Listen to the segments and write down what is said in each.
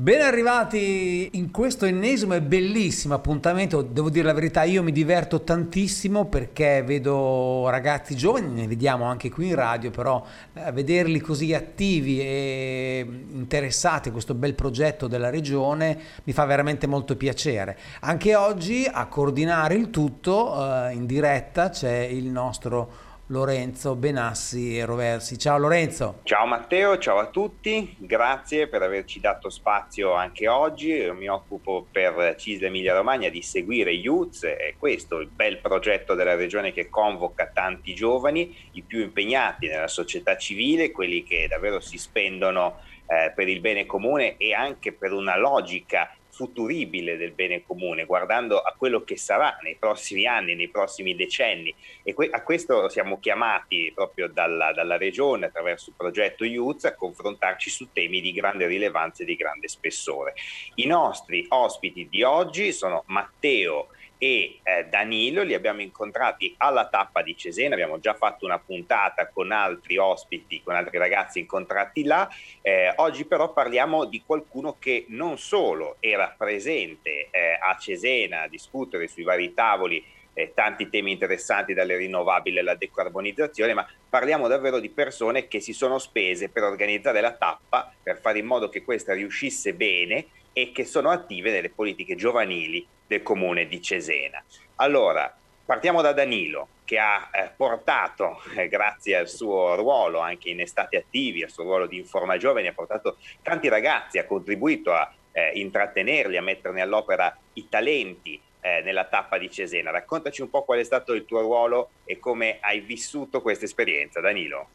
Ben arrivati in questo ennesimo e bellissimo appuntamento, devo dire la verità, io mi diverto tantissimo perché vedo ragazzi giovani, ne vediamo anche qui in radio, però eh, vederli così attivi e interessati a questo bel progetto della regione mi fa veramente molto piacere. Anche oggi a coordinare il tutto eh, in diretta c'è il nostro Lorenzo Benassi e Roversi. Ciao Lorenzo. Ciao Matteo, ciao a tutti, grazie per averci dato spazio anche oggi. Io mi occupo per CISL Emilia Romagna di seguire Youth, è questo il bel progetto della regione che convoca tanti giovani, i più impegnati nella società civile, quelli che davvero si spendono eh, per il bene comune e anche per una logica futuribile del bene comune, guardando a quello che sarà nei prossimi anni, nei prossimi decenni. E que- a questo siamo chiamati proprio dalla, dalla, Regione, attraverso il progetto Youth, a confrontarci su temi di grande rilevanza e di grande spessore. I nostri ospiti di oggi sono Matteo e eh, Danilo li abbiamo incontrati alla tappa di Cesena, abbiamo già fatto una puntata con altri ospiti, con altri ragazzi incontrati là, eh, oggi però parliamo di qualcuno che non solo era presente eh, a Cesena a discutere sui vari tavoli eh, tanti temi interessanti dalle rinnovabili alla decarbonizzazione, ma parliamo davvero di persone che si sono spese per organizzare la tappa, per fare in modo che questa riuscisse bene e che sono attive nelle politiche giovanili del comune di Cesena. Allora, partiamo da Danilo, che ha eh, portato, eh, grazie al suo ruolo anche in estate attivi, al suo ruolo di Informa Giovani, ha portato tanti ragazzi, ha contribuito a eh, intrattenerli, a metterne all'opera i talenti eh, nella tappa di Cesena. Raccontaci un po' qual è stato il tuo ruolo e come hai vissuto questa esperienza, Danilo.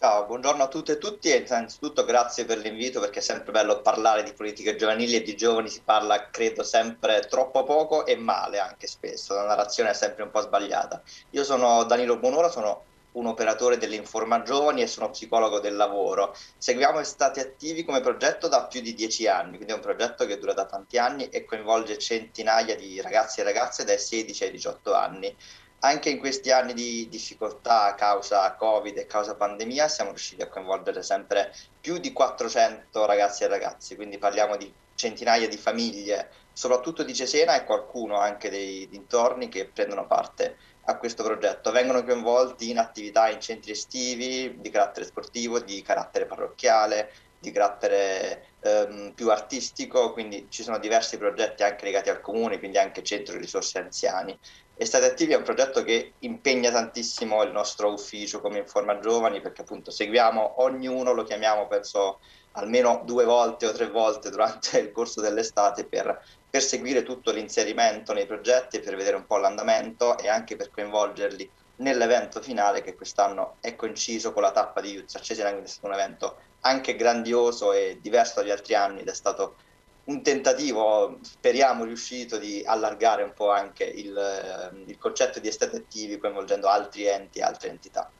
Ciao, buongiorno a tutte e tutti e innanzitutto grazie per l'invito perché è sempre bello parlare di politiche giovanili e di giovani si parla credo sempre troppo poco e male anche spesso, la narrazione è sempre un po' sbagliata. Io sono Danilo Bonora, sono un operatore dell'Informa Giovani e sono psicologo del lavoro. Seguiamo Stati Attivi come progetto da più di dieci anni, quindi è un progetto che dura da tanti anni e coinvolge centinaia di ragazzi e ragazze dai 16 ai 18 anni anche in questi anni di difficoltà a causa Covid e causa pandemia siamo riusciti a coinvolgere sempre più di 400 ragazzi e ragazzi, quindi parliamo di centinaia di famiglie, soprattutto di Cesena e qualcuno anche dei dintorni che prendono parte a questo progetto. Vengono coinvolti in attività in centri estivi di carattere sportivo, di carattere parrocchiale, di carattere ehm, più artistico, quindi ci sono diversi progetti anche legati al comune, quindi anche centro risorse anziani. Estate Attivi è un progetto che impegna tantissimo il nostro ufficio come Informa Giovani perché appunto seguiamo ognuno, lo chiamiamo penso almeno due volte o tre volte durante il corso dell'estate per, per seguire tutto l'inserimento nei progetti, per vedere un po' l'andamento e anche per coinvolgerli nell'evento finale che quest'anno è coinciso con la tappa di Youth Accesina, quindi è stato un evento anche grandioso e diverso dagli altri anni ed è stato un tentativo, speriamo riuscito, di allargare un po' anche il, eh, il concetto di estate attivi coinvolgendo altri enti e altre entità.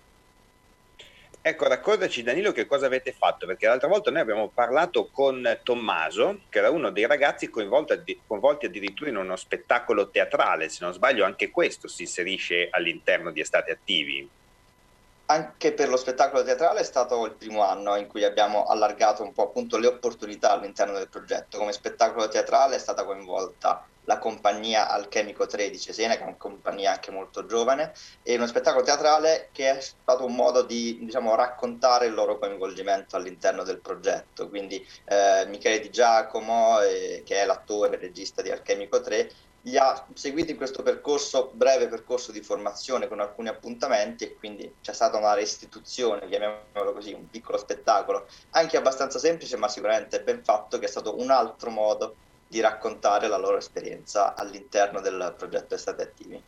Ecco, raccontaci Danilo che cosa avete fatto, perché l'altra volta noi abbiamo parlato con Tommaso, che era uno dei ragazzi coinvolti, coinvolti addirittura in uno spettacolo teatrale, se non sbaglio anche questo si inserisce all'interno di Estate Attivi anche per lo spettacolo teatrale è stato il primo anno in cui abbiamo allargato un po' appunto le opportunità all'interno del progetto. Come spettacolo teatrale è stata coinvolta la compagnia Alchemico 3 di Cesena, che è una compagnia anche molto giovane, e uno spettacolo teatrale che è stato un modo di diciamo, raccontare il loro coinvolgimento all'interno del progetto. Quindi eh, Michele Di Giacomo, eh, che è l'attore e regista di Alchemico 3, li ha seguiti in questo percorso, breve percorso di formazione con alcuni appuntamenti e quindi c'è stata una restituzione, chiamiamolo così, un piccolo spettacolo, anche abbastanza semplice ma sicuramente ben fatto, che è stato un altro modo di raccontare la loro esperienza all'interno del progetto Estate Attivi.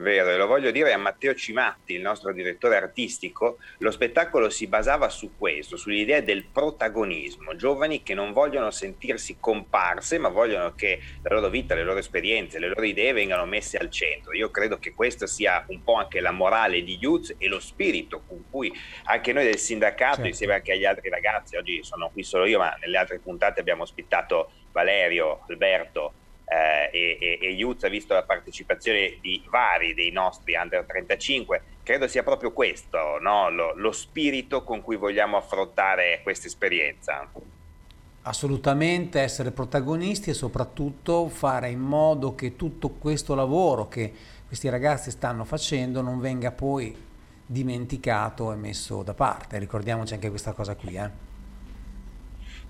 Vero, e lo voglio dire a Matteo Cimatti, il nostro direttore artistico, lo spettacolo si basava su questo, sull'idea del protagonismo, giovani che non vogliono sentirsi comparse, ma vogliono che la loro vita, le loro esperienze, le loro idee vengano messe al centro. Io credo che questa sia un po' anche la morale di Youth e lo spirito con cui anche noi del sindacato, certo. insieme anche agli altri ragazzi, oggi sono qui solo io, ma nelle altre puntate abbiamo ospitato Valerio, Alberto, eh, e, e, Youth ha visto la partecipazione di vari dei nostri under 35, credo sia proprio questo no? lo, lo spirito con cui vogliamo affrontare questa esperienza. Assolutamente essere protagonisti e soprattutto fare in modo che tutto questo lavoro che questi ragazzi stanno facendo non venga poi dimenticato e messo da parte. Ricordiamoci anche questa cosa qui. Eh.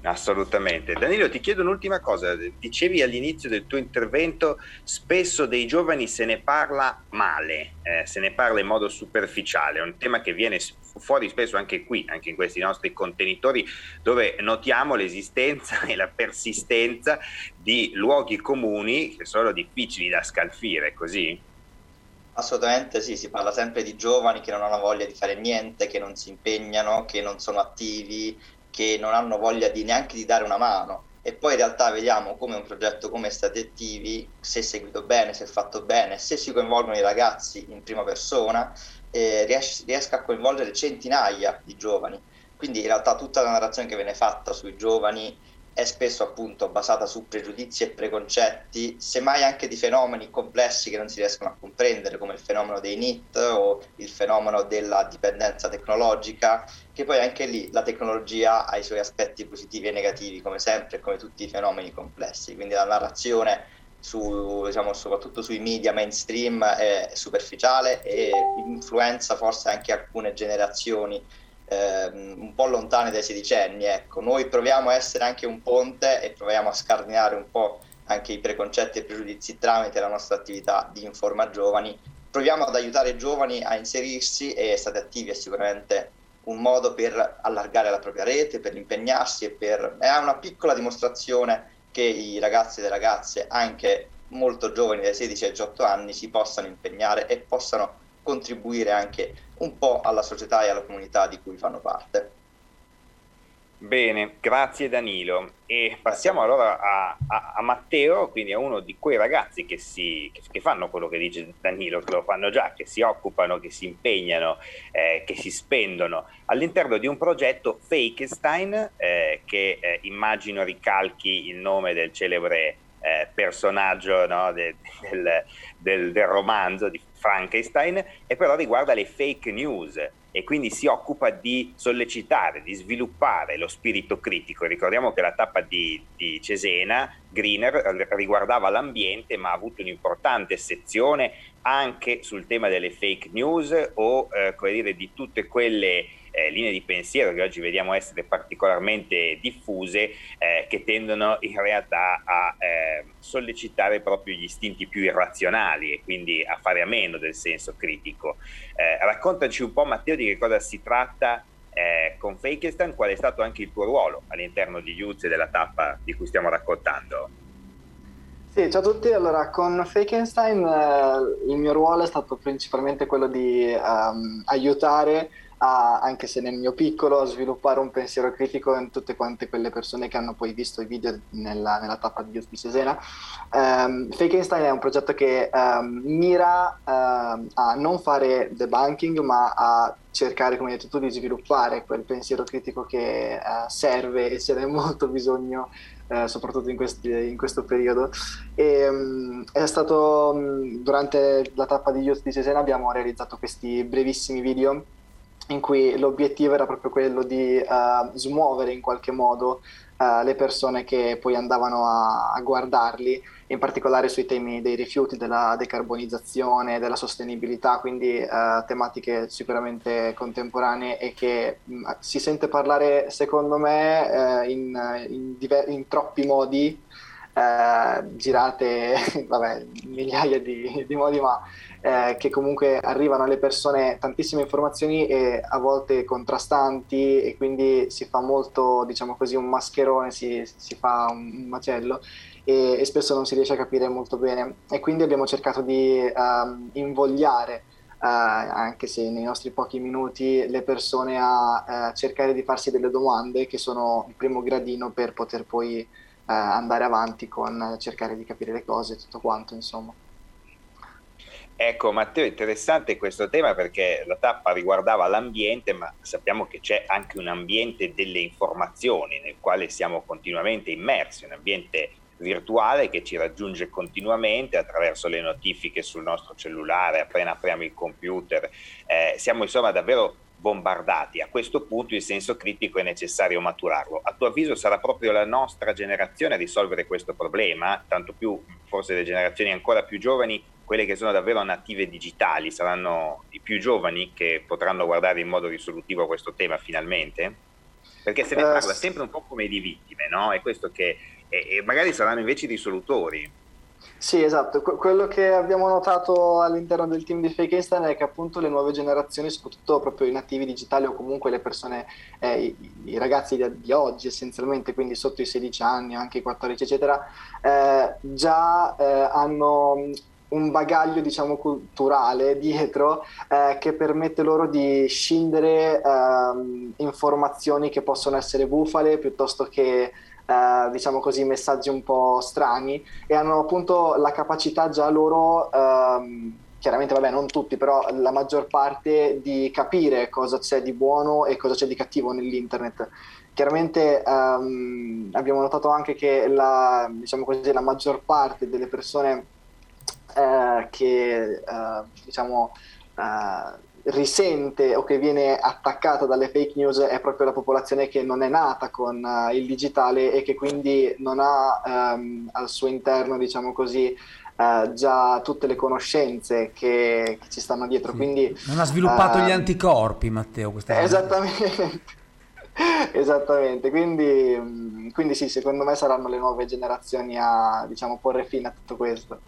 Assolutamente. Danilo, ti chiedo un'ultima cosa. Dicevi all'inizio del tuo intervento, spesso dei giovani se ne parla male, eh, se ne parla in modo superficiale, è un tema che viene fuori spesso anche qui, anche in questi nostri contenitori, dove notiamo l'esistenza e la persistenza di luoghi comuni che sono difficili da scalfire, così? Assolutamente sì, si parla sempre di giovani che non hanno voglia di fare niente, che non si impegnano, che non sono attivi, che non hanno voglia di, neanche di dare una mano e poi in realtà vediamo come un progetto come Stati Attivi, se seguito bene, se fatto bene, se si coinvolgono i ragazzi in prima persona, eh, ries- riesca a coinvolgere centinaia di giovani. Quindi in realtà tutta la narrazione che viene fatta sui giovani è spesso appunto basata su pregiudizi e preconcetti, semmai anche di fenomeni complessi che non si riescono a comprendere, come il fenomeno dei NIT o il fenomeno della dipendenza tecnologica, che poi anche lì la tecnologia ha i suoi aspetti positivi e negativi, come sempre, come tutti i fenomeni complessi. Quindi la narrazione su, diciamo, soprattutto sui media mainstream è superficiale e influenza forse anche alcune generazioni ehm, un po' lontane dai sedicenni. Ecco. Noi proviamo a essere anche un ponte e proviamo a scardinare un po' anche i preconcetti e pregiudizi tramite la nostra attività di Informa Giovani. Proviamo ad aiutare i giovani a inserirsi e State Attivi è sicuramente un modo per allargare la propria rete, per impegnarsi e per... è una piccola dimostrazione che i ragazzi e le ragazze, anche molto giovani dai 16 ai 18 anni, si possano impegnare e possano contribuire anche un po' alla società e alla comunità di cui fanno parte. Bene, grazie Danilo. E passiamo allora a, a, a, Matteo, quindi a uno di quei ragazzi che, si, che, che, fanno quello che dice Danilo, che lo fanno già, che si occupano, che si impegnano, eh, che si spendono all'interno di un progetto Fakestein, eh, che eh, immagino ricalchi il nome del celebre eh, personaggio no, de, del, del, del romanzo di Frankenstein, e però riguarda le fake news e quindi si occupa di sollecitare, di sviluppare lo spirito critico. Ricordiamo che la tappa di, di Cesena, Greener, riguardava l'ambiente, ma ha avuto un'importante sezione anche sul tema delle fake news o eh, dire, di tutte quelle eh, linee di pensiero che oggi vediamo essere particolarmente diffuse, eh, che tendono in realtà a eh, sollecitare proprio gli istinti più irrazionali e quindi a fare a meno del senso critico. Eh, raccontaci un po', Matteo, di che cosa si tratta eh, con Fakestan, qual è stato anche il tuo ruolo all'interno di Youth e della tappa di cui stiamo raccontando. Sì, ciao a tutti. Allora, con Fakenstein eh, il mio ruolo è stato principalmente quello di um, aiutare a, anche se nel mio piccolo, a sviluppare un pensiero critico in tutte quante quelle persone che hanno poi visto i video nella, nella tappa di Youth di Cesena. Um, Fake Einstein è un progetto che um, mira uh, a non fare debunking, ma a cercare, come hai detto tu, di sviluppare quel pensiero critico che uh, serve e ce n'è molto bisogno eh, soprattutto in, questi, in, questo periodo. E, um, è stato um, durante la tappa di Youth di Cesena abbiamo realizzato questi brevissimi video in cui l'obiettivo era proprio quello di uh, smuovere in qualche modo uh, le persone che poi andavano a, a, guardarli, in particolare sui temi dei rifiuti, della decarbonizzazione, della sostenibilità, quindi uh, tematiche sicuramente contemporanee e che mh, mm, si sente parlare, secondo me, in, in, diver- in troppi modi. girate vabbè, migliaia di, di modi, ma eh, che comunque arrivano alle persone tantissime informazioni e a volte contrastanti e quindi si fa molto, diciamo così, un mascherone, si, si fa un, macello e, e, spesso non si riesce a capire molto bene e quindi abbiamo cercato di um, invogliare Uh, anche se nei nostri pochi minuti, le persone a uh, cercare di farsi delle domande che sono il primo gradino per poter poi uh, andare avanti con cercare di capire le cose tutto quanto, insomma. Ecco Matteo, interessante questo tema perché la tappa riguardava l'ambiente, ma sappiamo che c'è anche un ambiente delle informazioni nel quale siamo continuamente immersi, un ambiente virtuale che ci raggiunge continuamente attraverso le notifiche sul nostro cellulare appena apriamo il computer. Eh, siamo insomma davvero bombardati. A questo punto il senso critico è necessario maturarlo. A tuo avviso sarà proprio la nostra generazione a risolvere questo problema, tanto più forse le generazioni ancora più giovani, quelle che sono davvero native digitali, saranno i più giovani che potranno guardare in modo risolutivo questo tema finalmente? Perché se ne eh, parla sempre un po' come di vittime, no? È questo che e, magari saranno invece i risolutori. Sì, esatto. quello che abbiamo notato all'interno del team di Fake Einstein è che appunto le nuove generazioni, soprattutto proprio i nativi digitali o comunque le persone, eh, i, i, ragazzi di, di, oggi essenzialmente, quindi sotto i 16 anni, anche i 14 eccetera, eh, già eh, hanno un bagaglio diciamo culturale dietro eh, che permette loro di scindere eh, informazioni che possono essere bufale piuttosto che eh, diciamo così, messaggi un po' strani e hanno appunto la capacità già loro, ehm, chiaramente vabbè non tutti, però la maggior parte di capire cosa c'è di buono e cosa c'è di cattivo nell'internet. Chiaramente ehm, abbiamo notato anche che la, diciamo così, la maggior parte delle persone eh, che eh, diciamo eh, risente o che viene attaccata dalle fake news è proprio la popolazione che non è nata con uh, il digitale e che quindi non ha um, al suo interno, diciamo così, uh, già tutte le conoscenze che, che ci stanno dietro. Sì. Quindi, non ha sviluppato uh, gli anticorpi, Matteo. Esattamente. Esattamente, quindi, quindi sì, secondo me saranno le nuove generazioni a diciamo, porre fine a tutto questo.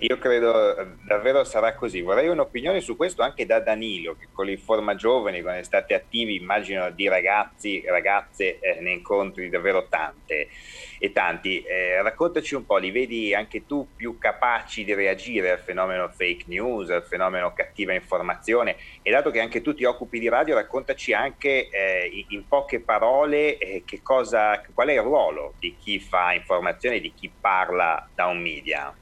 Io credo davvero sarà così. Vorrei un'opinione su questo anche da Danilo, che con l'informa giovani, quando state attivi, immagino di ragazzi, ragazze, eh, ne incontri davvero tante e tanti. Eh, raccontaci un po', li vedi anche tu più capaci di reagire al fenomeno fake news, al fenomeno cattiva informazione e dato che anche tu ti occupi di radio, raccontaci anche eh, in poche parole eh, cosa, qual è il ruolo di chi fa informazione, di chi parla da un media.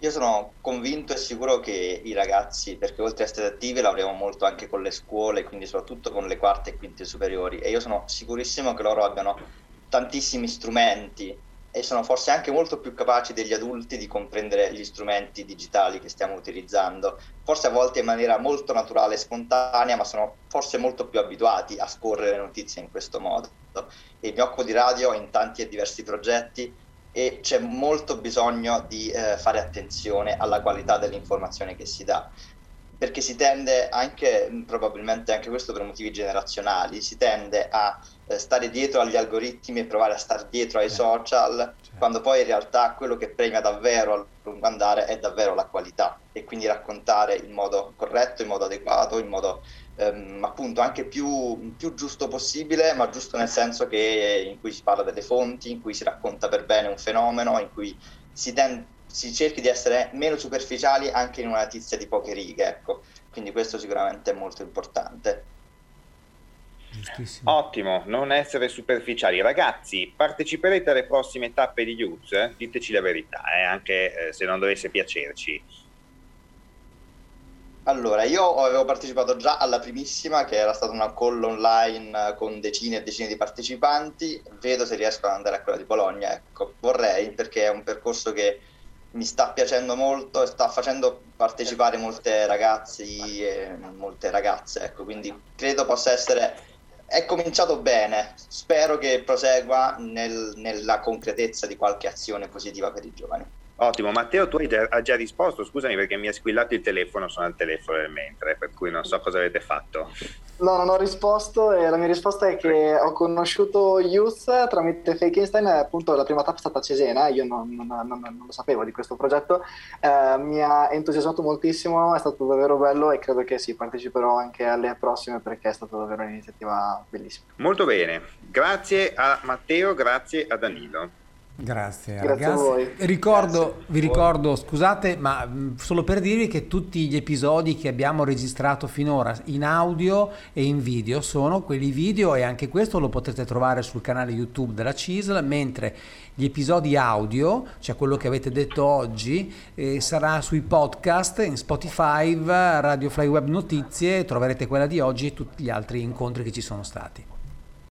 Io sono convinto e sicuro che i ragazzi, perché oltre a essere attivi lavoriamo molto anche con le scuole, quindi soprattutto con le quarte e quinte superiori, e io sono sicurissimo che loro abbiano tantissimi strumenti e sono forse anche molto più capaci degli adulti di comprendere gli strumenti digitali che stiamo utilizzando, forse a volte in maniera molto naturale e spontanea, ma sono forse molto più abituati a scorrere notizie in questo modo. E mi occupo di radio in tanti e diversi progetti e c'è molto bisogno di eh, fare attenzione alla qualità dell'informazione che si dà perché si tende anche, probabilmente anche questo per motivi generazionali, si tende a eh, stare dietro agli algoritmi e provare a stare dietro ai social, certo. quando poi in realtà quello che premia davvero a lungo andare è davvero la qualità e quindi raccontare in modo corretto, in modo adeguato, in modo ehm, appunto anche più, più, giusto possibile, ma giusto nel senso che in cui si parla delle fonti, in cui si racconta per bene un fenomeno, in cui si, ten- si cerchi di essere meno superficiali anche in una notizia di poche righe, ecco. Quindi questo sicuramente è molto importante. Ottimo, non essere superficiali. Ragazzi, parteciperete alle prossime tappe di Youth? Diteci la verità, eh, anche eh, se non dovesse piacerci. Allora, io avevo partecipato già alla primissima, che era stata una call online con decine e decine di partecipanti. Vedo se riesco ad andare a quella di Bologna. Ecco, vorrei perché è un percorso che mi sta piacendo molto e sta facendo partecipare molte ragazzi e molte ragazze. Ecco, quindi credo possa essere. È cominciato bene, spero che prosegua nel, nella concretezza di qualche azione positiva per i giovani. Ottimo, Matteo, tu hai già, risposto, scusami perché mi ha squillato il telefono, sono al telefono nel mentre, per cui non so cosa avete fatto. No, non ho risposto e la mia risposta è che ho conosciuto Youth tramite Fake Einstein, appunto la prima tappa è stata a Cesena, io non, non, non, non lo sapevo di questo progetto, eh, mi ha entusiasmato moltissimo, è stato davvero bello e credo che sì, parteciperò anche alle prossime perché è stata davvero un'iniziativa bellissima. Molto bene, grazie a Matteo, grazie a Danilo. Grazie, Grazie ragazzi. Ricordo, Grazie. Vi ricordo, scusate, ma solo per dirvi che tutti gli episodi che abbiamo registrato finora in audio e in video sono quelli video e anche questo lo potete trovare sul canale YouTube della CISL, mentre gli episodi audio, cioè quello che avete detto oggi, eh, sarà sui podcast in Spotify, Radio Fly Web Notizie, troverete quella di oggi e tutti gli altri incontri che ci sono stati.